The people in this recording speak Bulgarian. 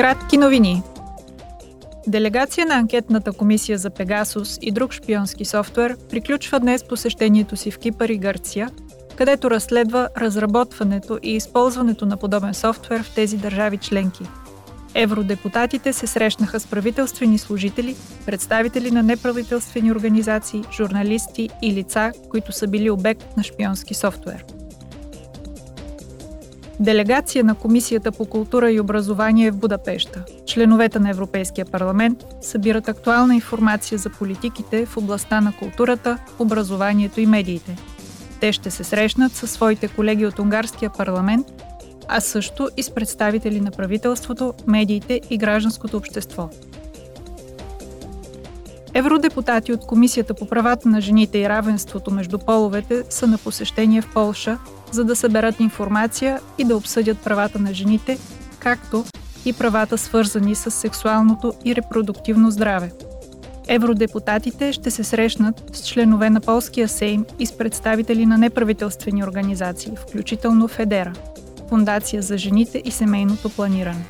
Кратки новини. Делегация на анкетната комисия за Пегасус и друг шпионски софтуер приключва днес посещението си в Кипър и Гърция, където разследва разработването и използването на подобен софтуер в тези държави членки. Евродепутатите се срещнаха с правителствени служители, представители на неправителствени организации, журналисти и лица, които са били обект на шпионски софтуер. Делегация на Комисията по култура и образование в Будапешта. Членовете на Европейския парламент събират актуална информация за политиките в областта на културата, образованието и медиите. Те ще се срещнат със своите колеги от Унгарския парламент, а също и с представители на правителството, медиите и гражданското общество. Евродепутати от Комисията по правата на жените и равенството между половете са на посещение в Полша, за да съберат информация и да обсъдят правата на жените, както и правата свързани с сексуалното и репродуктивно здраве. Евродепутатите ще се срещнат с членове на Полския Сейм и с представители на неправителствени организации, включително Федера – Фундация за жените и семейното планиране.